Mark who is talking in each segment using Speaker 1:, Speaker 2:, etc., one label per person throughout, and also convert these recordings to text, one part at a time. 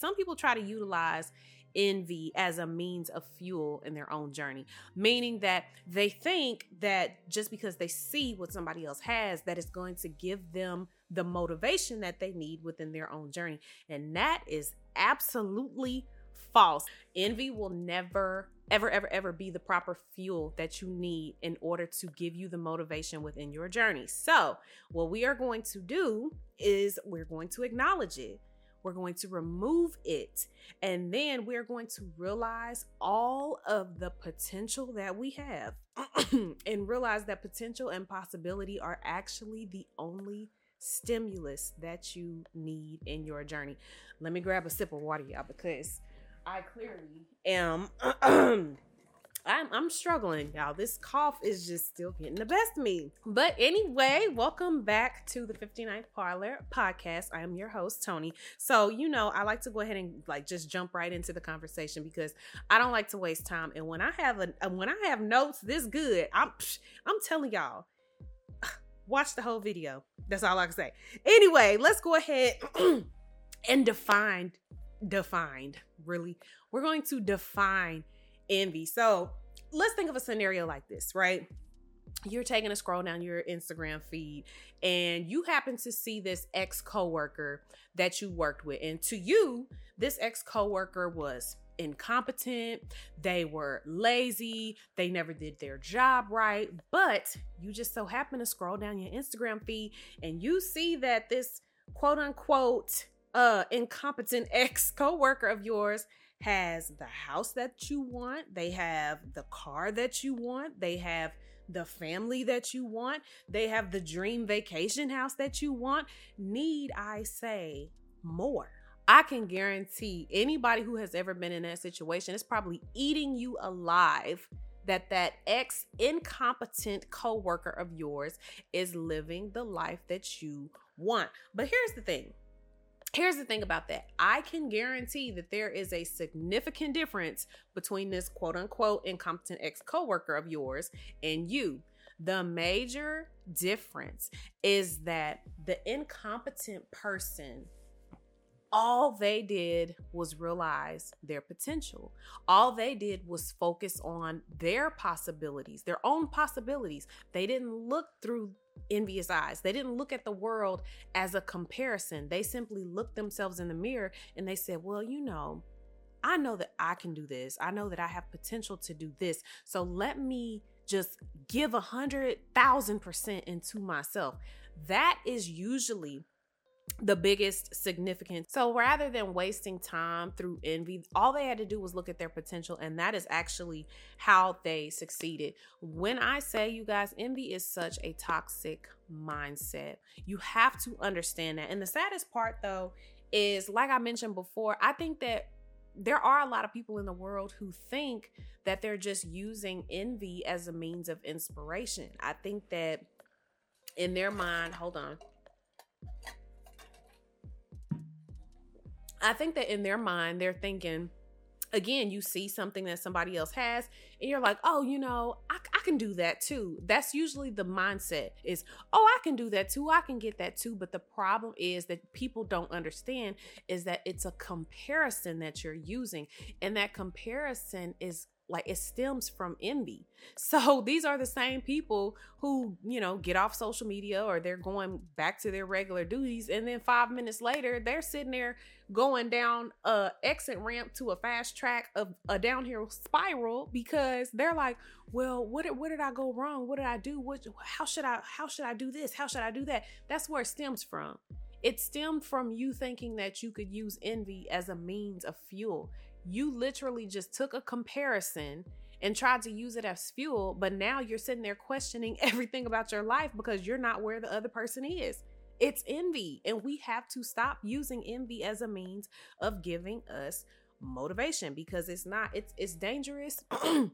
Speaker 1: some people try to utilize envy as a means of fuel in their own journey meaning that they think that just because they see what somebody else has that it's going to give them the motivation that they need within their own journey and that is absolutely false envy will never ever, ever, ever be the proper fuel that you need in order to give you the motivation within your journey. So, what we are going to do is we're going to acknowledge it. We're going to remove it. And then we're going to realize all of the potential that we have and realize that potential and possibility are actually the only stimulus that you need in your journey. Let me grab a sip of water, y'all, because I clearly am. I'm, I'm struggling, y'all. This cough is just still getting the best of me. But anyway, welcome back to the 59th Parlor podcast. I am your host, Toni. So, you know, I like to go ahead and like just jump right into the conversation because I don't like to waste time. And when I have a uh, when I have notes this good, I'm I'm telling y'all, watch the whole video. That's all I can say. Anyway, let's go ahead and define defined, really. We're going to define envy. So let's think of a scenario like this, right? You're taking a scroll down your Instagram feed and you happen to see this ex coworker that you worked with. And to you, this ex coworker was incompetent, they were lazy, they never did their job right. But you just so happen to scroll down your Instagram feed and you see that this quote unquote uh incompetent ex co-worker of yours has the house that you want, they have the car that you want, they have the family that you want, they have the dream vacation house that you want. Need I say more? I can guarantee anybody who has ever been in that situation is probably eating you alive that that ex incompetent coworker of yours is living the life that you want. But here's the thing Here's the thing about that. I can guarantee that there is a significant difference between this quote unquote incompetent ex coworker of yours and you. The major difference is that the incompetent person all they did was realize their potential. All they did was focus on their possibilities, their own possibilities. They didn't look through envious eyes. They didn't look at the world as a comparison. They simply looked themselves in the mirror and they said, Well, you know, I know that I can do this. I know that I have potential to do this. So let me just give a hundred thousand percent into myself. That is usually the biggest significance. So rather than wasting time through envy, all they had to do was look at their potential, and that is actually how they succeeded. When I say, you guys, envy is such a toxic mindset, you have to understand that. And the saddest part, though, is like I mentioned before, I think that there are a lot of people in the world who think that they're just using envy as a means of inspiration. I think that in their mind, hold on. I think that in their mind, they're thinking, again, you see something that somebody else has, and you're like, oh, you know, I, I, can do that too. That's usually the mindset is, oh, I can do that too. I can get that too. But the problem is that people don't understand is that it's a comparison that you're using, and that comparison is like it stems from envy. So these are the same people who, you know, get off social media or they're going back to their regular duties and then 5 minutes later they're sitting there going down a exit ramp to a fast track of a downhill spiral because they're like, "Well, what did, what did I go wrong? What did I do? What how should I how should I do this? How should I do that?" That's where it stems from. It stemmed from you thinking that you could use envy as a means of fuel you literally just took a comparison and tried to use it as fuel, but now you're sitting there questioning everything about your life because you're not where the other person is. It's envy, and we have to stop using envy as a means of giving us motivation because it's not it's it's dangerous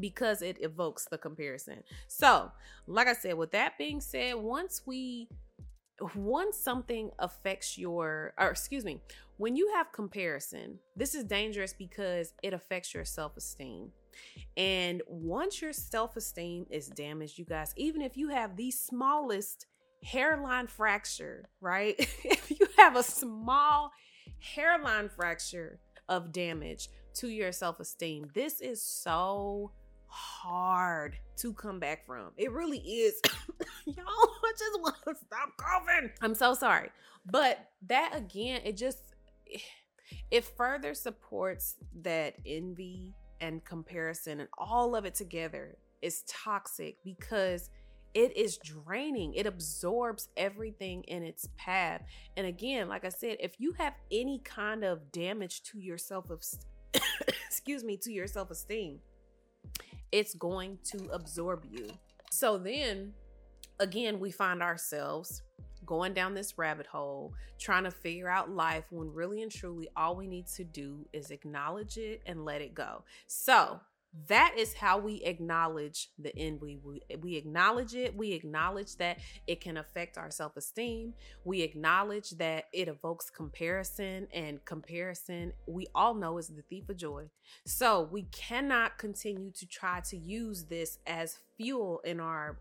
Speaker 1: because it evokes the comparison. So, like I said, with that being said, once we once something affects your or excuse me when you have comparison this is dangerous because it affects your self-esteem and once your self-esteem is damaged you guys even if you have the smallest hairline fracture right if you have a small hairline fracture of damage to your self esteem. This is so hard to come back from. It really is. Y'all, I just want to stop coughing. I'm so sorry. But that again, it just it further supports that envy and comparison and all of it together is toxic because it is draining. It absorbs everything in its path. And again, like I said, if you have any kind of damage to your self excuse me, to your self-esteem, it's going to absorb you. So then again, we find ourselves going down this rabbit hole, trying to figure out life when really and truly all we need to do is acknowledge it and let it go. So, that is how we acknowledge the envy. We, we acknowledge it. We acknowledge that it can affect our self esteem. We acknowledge that it evokes comparison, and comparison, we all know, is the thief of joy. So we cannot continue to try to use this as fuel in our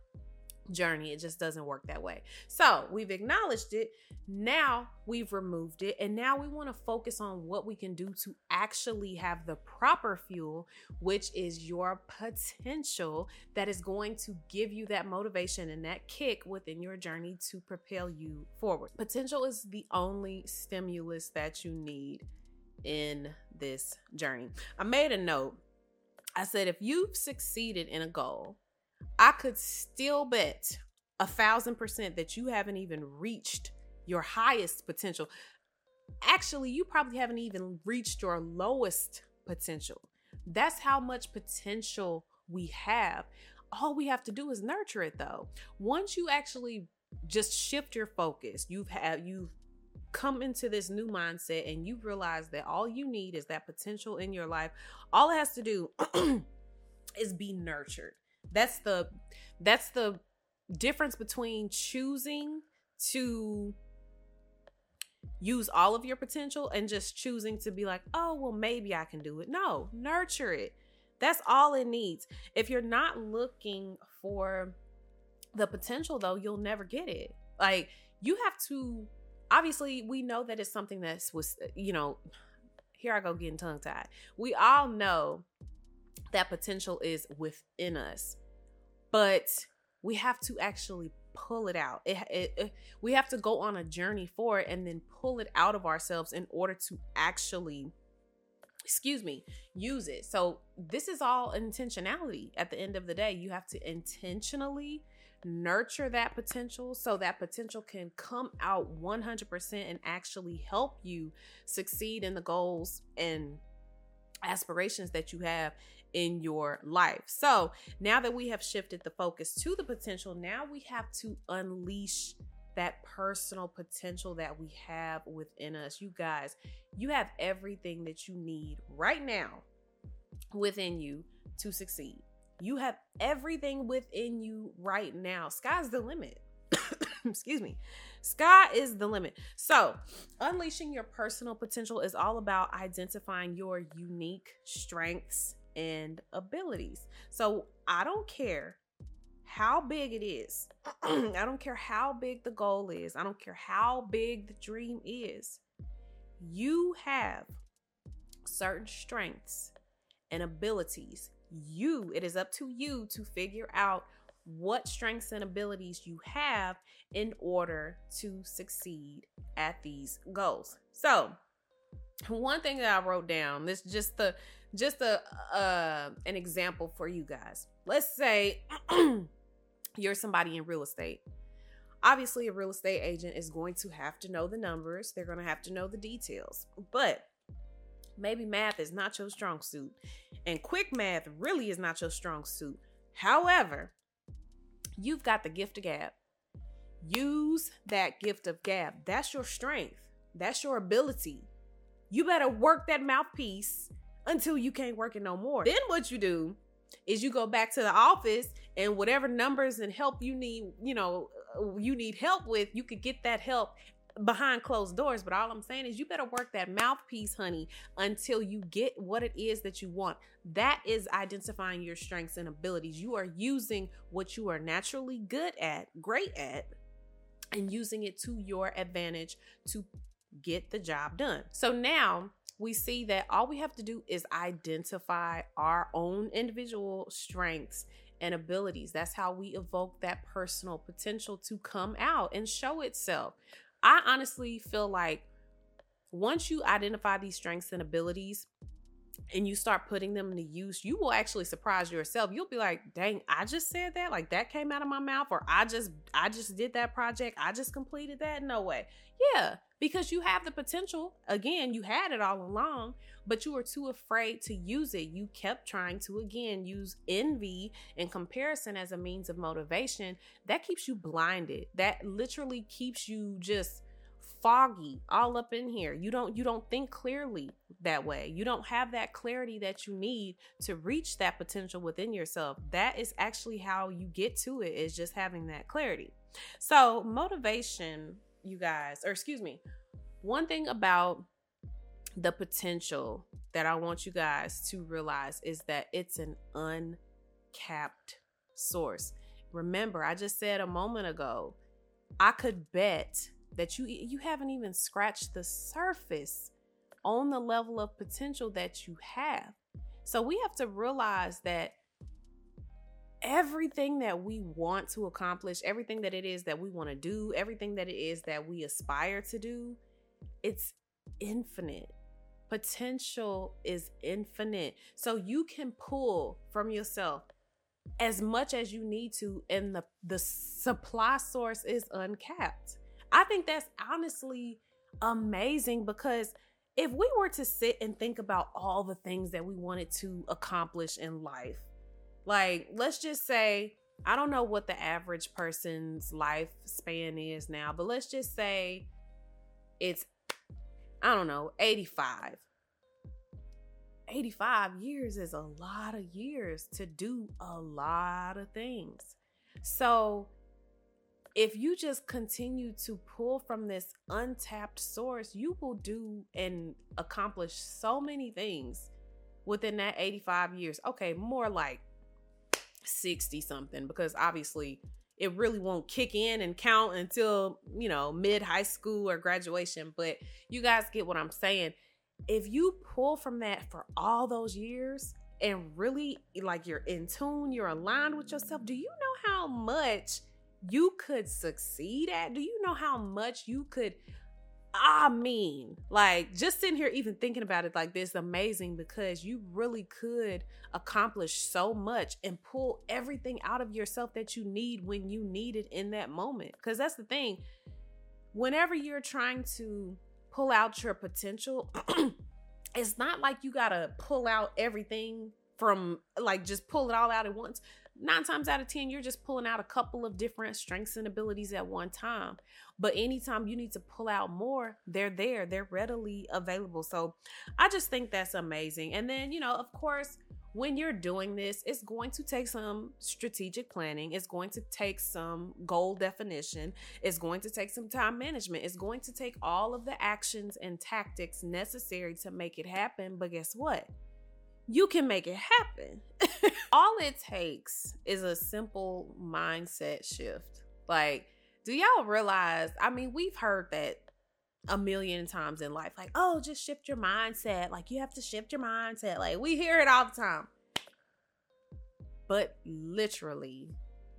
Speaker 1: journey. It just doesn't work that way. So we've acknowledged it. Now we've removed it. And now we want to focus on what we can do to actually have the proper fuel, which is your potential that is going to give you that motivation and that kick within your journey to propel you forward. Potential is the only stimulus that you need in this journey. I made a note. I said, if you've succeeded in a goal, I could still bet a thousand percent that you haven't even reached your highest potential. Actually, you probably haven't even reached your lowest potential. That's how much potential we have. All we have to do is nurture it though. Once you actually just shift your focus, you've had you've come into this new mindset and you realize that all you need is that potential in your life. All it has to do is be nurtured. That's the that's the difference between choosing to use all of your potential and just choosing to be like, "Oh, well maybe I can do it." No, nurture it. That's all it needs. If you're not looking for the potential though, you'll never get it. Like you have to obviously we know that it's something that's was you know, here I go getting tongue tied. We all know that potential is within us but we have to actually pull it out. It, it, it, we have to go on a journey for it and then pull it out of ourselves in order to actually, excuse me, use it. So this is all intentionality. At the end of the day, you have to intentionally nurture that potential so that potential can come out 100% and actually help you succeed in the goals and aspirations that you have in your life. So now that we have shifted the focus to the potential, now we have to unleash that personal potential that we have within us. You guys, you have everything that you need right now within you to succeed. You have everything within you right now. Sky's the limit. Excuse me. Sky is the limit. So, unleashing your personal potential is all about identifying your unique strengths and abilities. So I don't care how big it is. I don't care how big the goal is. I don't care how big the dream is. You have certain strengths and abilities. You, it is up to you to figure out what strengths and abilities you have in order to succeed at these goals. So, one thing that I wrote down, this just the just a uh, an example for you guys. Let's say you're somebody in real estate. Obviously, a real estate agent is going to have to know the numbers. They're going to have to know the details. But maybe math is not your strong suit, and quick math really is not your strong suit. However, you've got the gift of gab. Use that gift of gab. That's your strength. That's your ability. You better work that mouthpiece until you can't work it no more. Then what you do is you go back to the office and whatever numbers and help you need, you know, uh, you need help with, you could get that help behind closed doors. But all I'm saying is you better work that mouthpiece, honey, until you get what it is that you want. That is identifying your strengths and abilities. You are using what you are naturally good at, great at, and using it to your advantage to get the job done. So now we see that all we have to do is identify our own individual strengths and abilities. That's how we evoke that personal potential to come out and show itself. I honestly feel like once you identify these strengths and abilities, and you start putting them to use, you will actually surprise yourself. You'll be like, dang, I just said that. Like that came out of my mouth, or I just I just did that project. I just completed that. No way. Yeah, because you have the potential. Again, you had it all along, but you were too afraid to use it. You kept trying to again use envy and comparison as a means of motivation. That keeps you blinded. That literally keeps you just foggy all up in here. You don't you don't think clearly that way. You don't have that clarity that you need to reach that potential within yourself. That is actually how you get to it is just having that clarity. So motivation you guys or excuse me one thing about the potential that i want you guys to realize is that it's an uncapped source. Remember i just said a moment ago i could bet that you you haven't even scratched the surface on the level of potential that you have. So we have to realize that everything that we want to accomplish, everything that it is that we want to do, everything that it is that we aspire to do, it's infinite. Potential is infinite. So you can pull from yourself as much as you need to and the the supply source is uncapped. I think that's honestly amazing because if we were to sit and think about all the things that we wanted to accomplish in life, like let's just say, I don't know what the average person's lifespan is now, but let's just say it's, I don't know, 85. 85 years is a lot of years to do a lot of things. So, if you just continue to pull from this untapped source, you will do and accomplish so many things within that 85 years. Okay, more like 60 something, because obviously it really won't kick in and count until, you know, mid high school or graduation. But you guys get what I'm saying. If you pull from that for all those years, and really like you're in tune, you're aligned with yourself. Do you know how much you could succeed at? Do you know how much you could? I mean, like just sitting here even thinking about it like this amazing because you really could accomplish so much and pull everything out of yourself that you need when you need it in that moment. Because that's the thing. Whenever you're trying to pull out your potential, it's not like you got to pull out everything from like just pull it all out at once nine times out of 10, you're just pulling out a couple of different strengths and abilities at one time. But anytime you need to pull out more, they're there, they're readily available. So I just think that's amazing. And then, you know, of course, when you're doing this, it's going to take some strategic planning. It's going to take some goal definition. It's going to take some time management. It's going to take all of the actions and tactics necessary to make it happen. But guess what? You can make it happen. All it takes is a simple mindset shift. Like, do y'all realize? I mean, we've heard that a million times in life. Like, oh, just shift your mindset. Like, you have to shift your mindset. Like, we hear it all the time. But literally,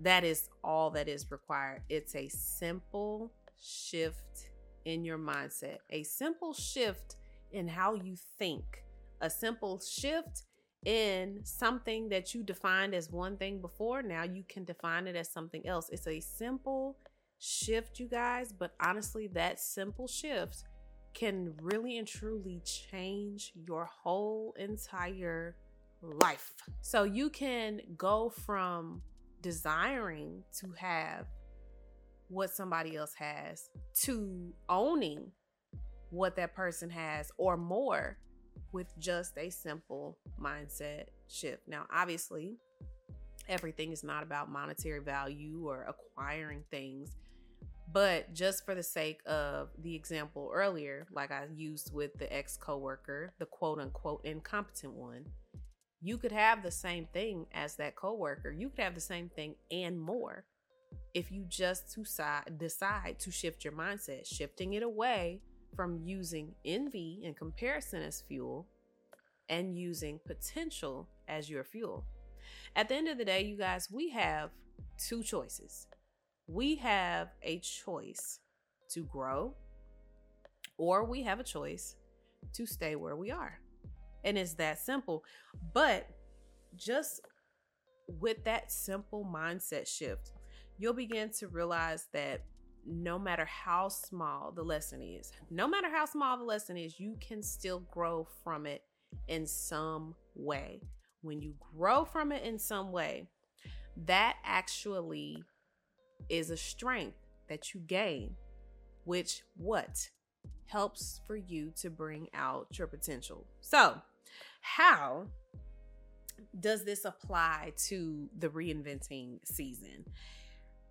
Speaker 1: that is all that is required. It's a simple shift in your mindset, a simple shift in how you think a simple shift in something that you defined as one thing before, now you can define it as something else. It's a simple shift, you guys, but honestly, that simple shift can really and truly change your whole entire life. So you can go from desiring to have what somebody else has to owning what that person has or more with just a simple mindset shift. Now, obviously, everything is not about monetary value or acquiring things, but just for the sake of the example earlier, like I used with the ex coworker, the quote unquote incompetent one, you could have the same thing as that coworker. You could have the same thing and more if you just decide decide to shift your mindset, shifting it away from using envy and comparison as fuel and using potential as your fuel. At the end of the day, you guys, we have two choices. We have a choice to grow, or we have a choice to stay where we are. And it's that simple. But just with that simple mindset shift, you'll begin to realize that no matter how small the lesson is, no matter how small the lesson is, you can still grow from it in some way. When you grow from it in some way, that actually is a strength that you gain, which what helps for you to bring out your potential. So, how does this apply to the reinventing season?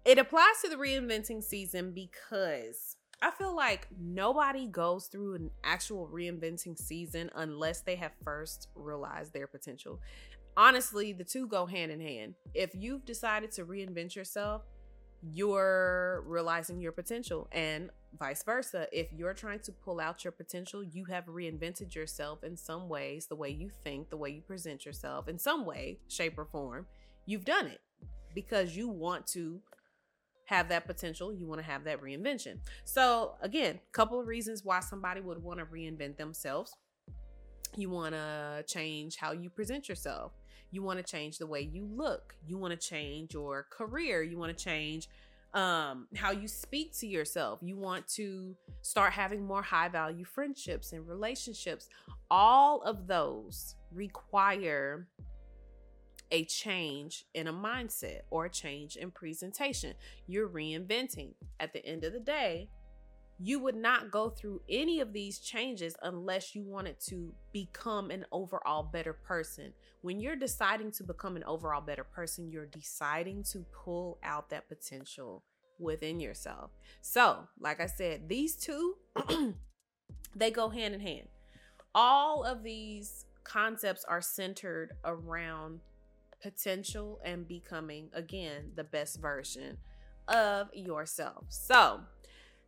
Speaker 1: It applies to the reinventing season because I feel like nobody goes through an actual reinventing season unless they have first realized their potential. Honestly, the two go hand in hand. If you've decided to reinvent yourself, you're realizing your potential, and vice versa. If you're trying to pull out your potential, you have reinvented yourself in some ways the way you think, the way you present yourself, in some way, shape, or form. You've done it because you want to have that potential, you want to have that reinvention. So, again, a couple of reasons why somebody would want to reinvent themselves. You want to change how you present yourself. You want to change the way you look. You want to change your career. You want to change um, how you speak to yourself. You want to start having more high value friendships and relationships. All of those require a change in a mindset or a change in presentation. You're reinventing. At the end of the day, you would not go through any of these changes unless you wanted to become an overall better person. When you're deciding to become an overall better person, you're deciding to pull out that potential within yourself. So, like I said, these two they go hand in hand. All of these concepts are centered around potential and becoming, again, the best version of yourself. So,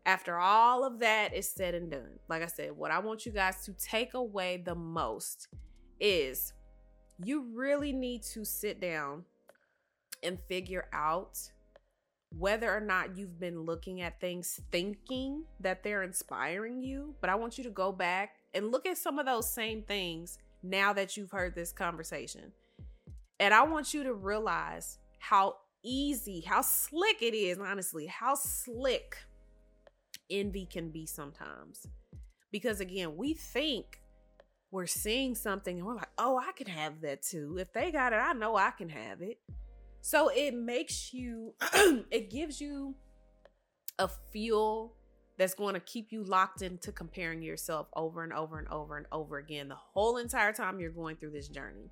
Speaker 1: after all of that is said and done, like I said, what I want you guys to take away the most is you really need to sit down and figure out whether or not you've been looking at things thinking that they're inspiring you. But I want you to go back and look at some of those same things now that you've heard this conversation. And I want you to realize how easy, how slick it is, honestly, how slick envy can be sometimes. Because again, we think we're seeing something and we're like, oh, I can have that too. If they got it, I know I can have it. So it makes you, it gives you a fuel that's going to keep you locked into comparing yourself over and over and over and over again the whole entire time you're going through this journey.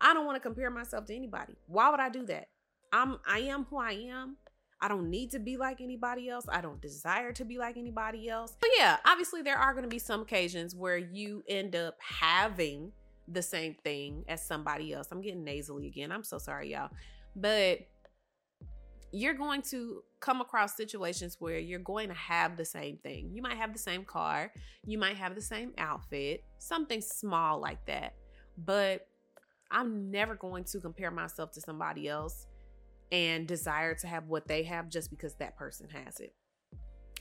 Speaker 1: I don't want to compare myself to anybody. Why would I do that? I'm I am who I am. I don't need to be like anybody else. I don't desire to be like anybody else. But yeah, obviously there are going to be some occasions where you end up having the same thing as somebody else. I'm getting nasally again. I'm so sorry, y'all. But you're going to come across situations where you're going to have the same thing. You might have the same car, you might have the same outfit, something small like that. But I'm never going to compare myself to somebody else and desire to have what they have just because that person has it.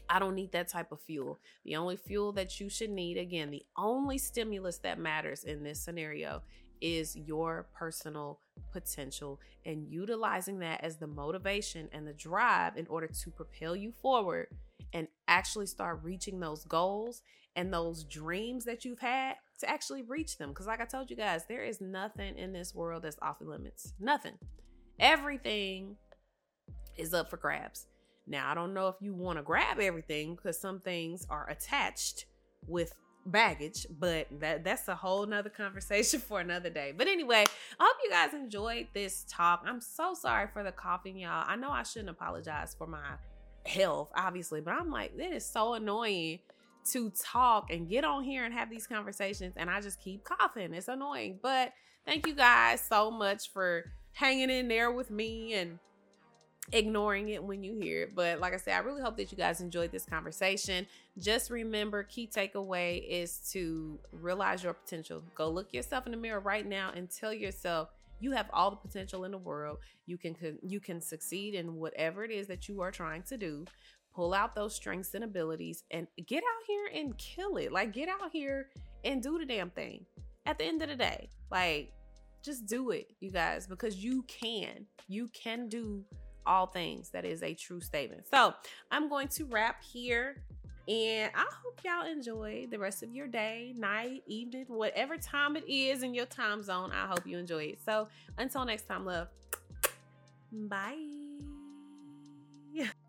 Speaker 1: I don't need that type of fuel. The only fuel that you should need, again, the only stimulus that matters in this scenario is your personal potential and utilizing that as the motivation and the drive in order to propel you forward and actually start reaching those goals and those dreams that you've had to actually reach them. Because, like I told you guys, there is nothing in this world that's off the limits. Nothing. Everything is up for grabs. Now, I don't know if you want to grab everything because some things are attached with baggage, but that that's a whole nother conversation for another day. But anyway, I hope you guys enjoyed this talk. I'm so sorry for the coughing, y'all. I know I shouldn't apologize for my health, obviously, but I'm like, it is so annoying to talk and get on here and have these conversations, and I just keep coughing. It's annoying. But thank you guys so much for hanging in there with me and ignoring it when you hear it. But like I said, I really hope that you guys enjoyed this conversation. Just remember, key takeaway is to realize your potential. Go look yourself in the mirror right now and tell yourself you have all the potential in the world. You can you can succeed in whatever it is that you are trying to do. Pull out those strengths and abilities and get out here and kill it. Like get out here and do the damn thing. At the end of the day, like just do it, you guys, because you can. You can do all things. That is a true statement. So I'm going to wrap here. And I hope y'all enjoy the rest of your day, night, evening, whatever time it is in your time zone. I hope you enjoy it. So until next time, love. Bye.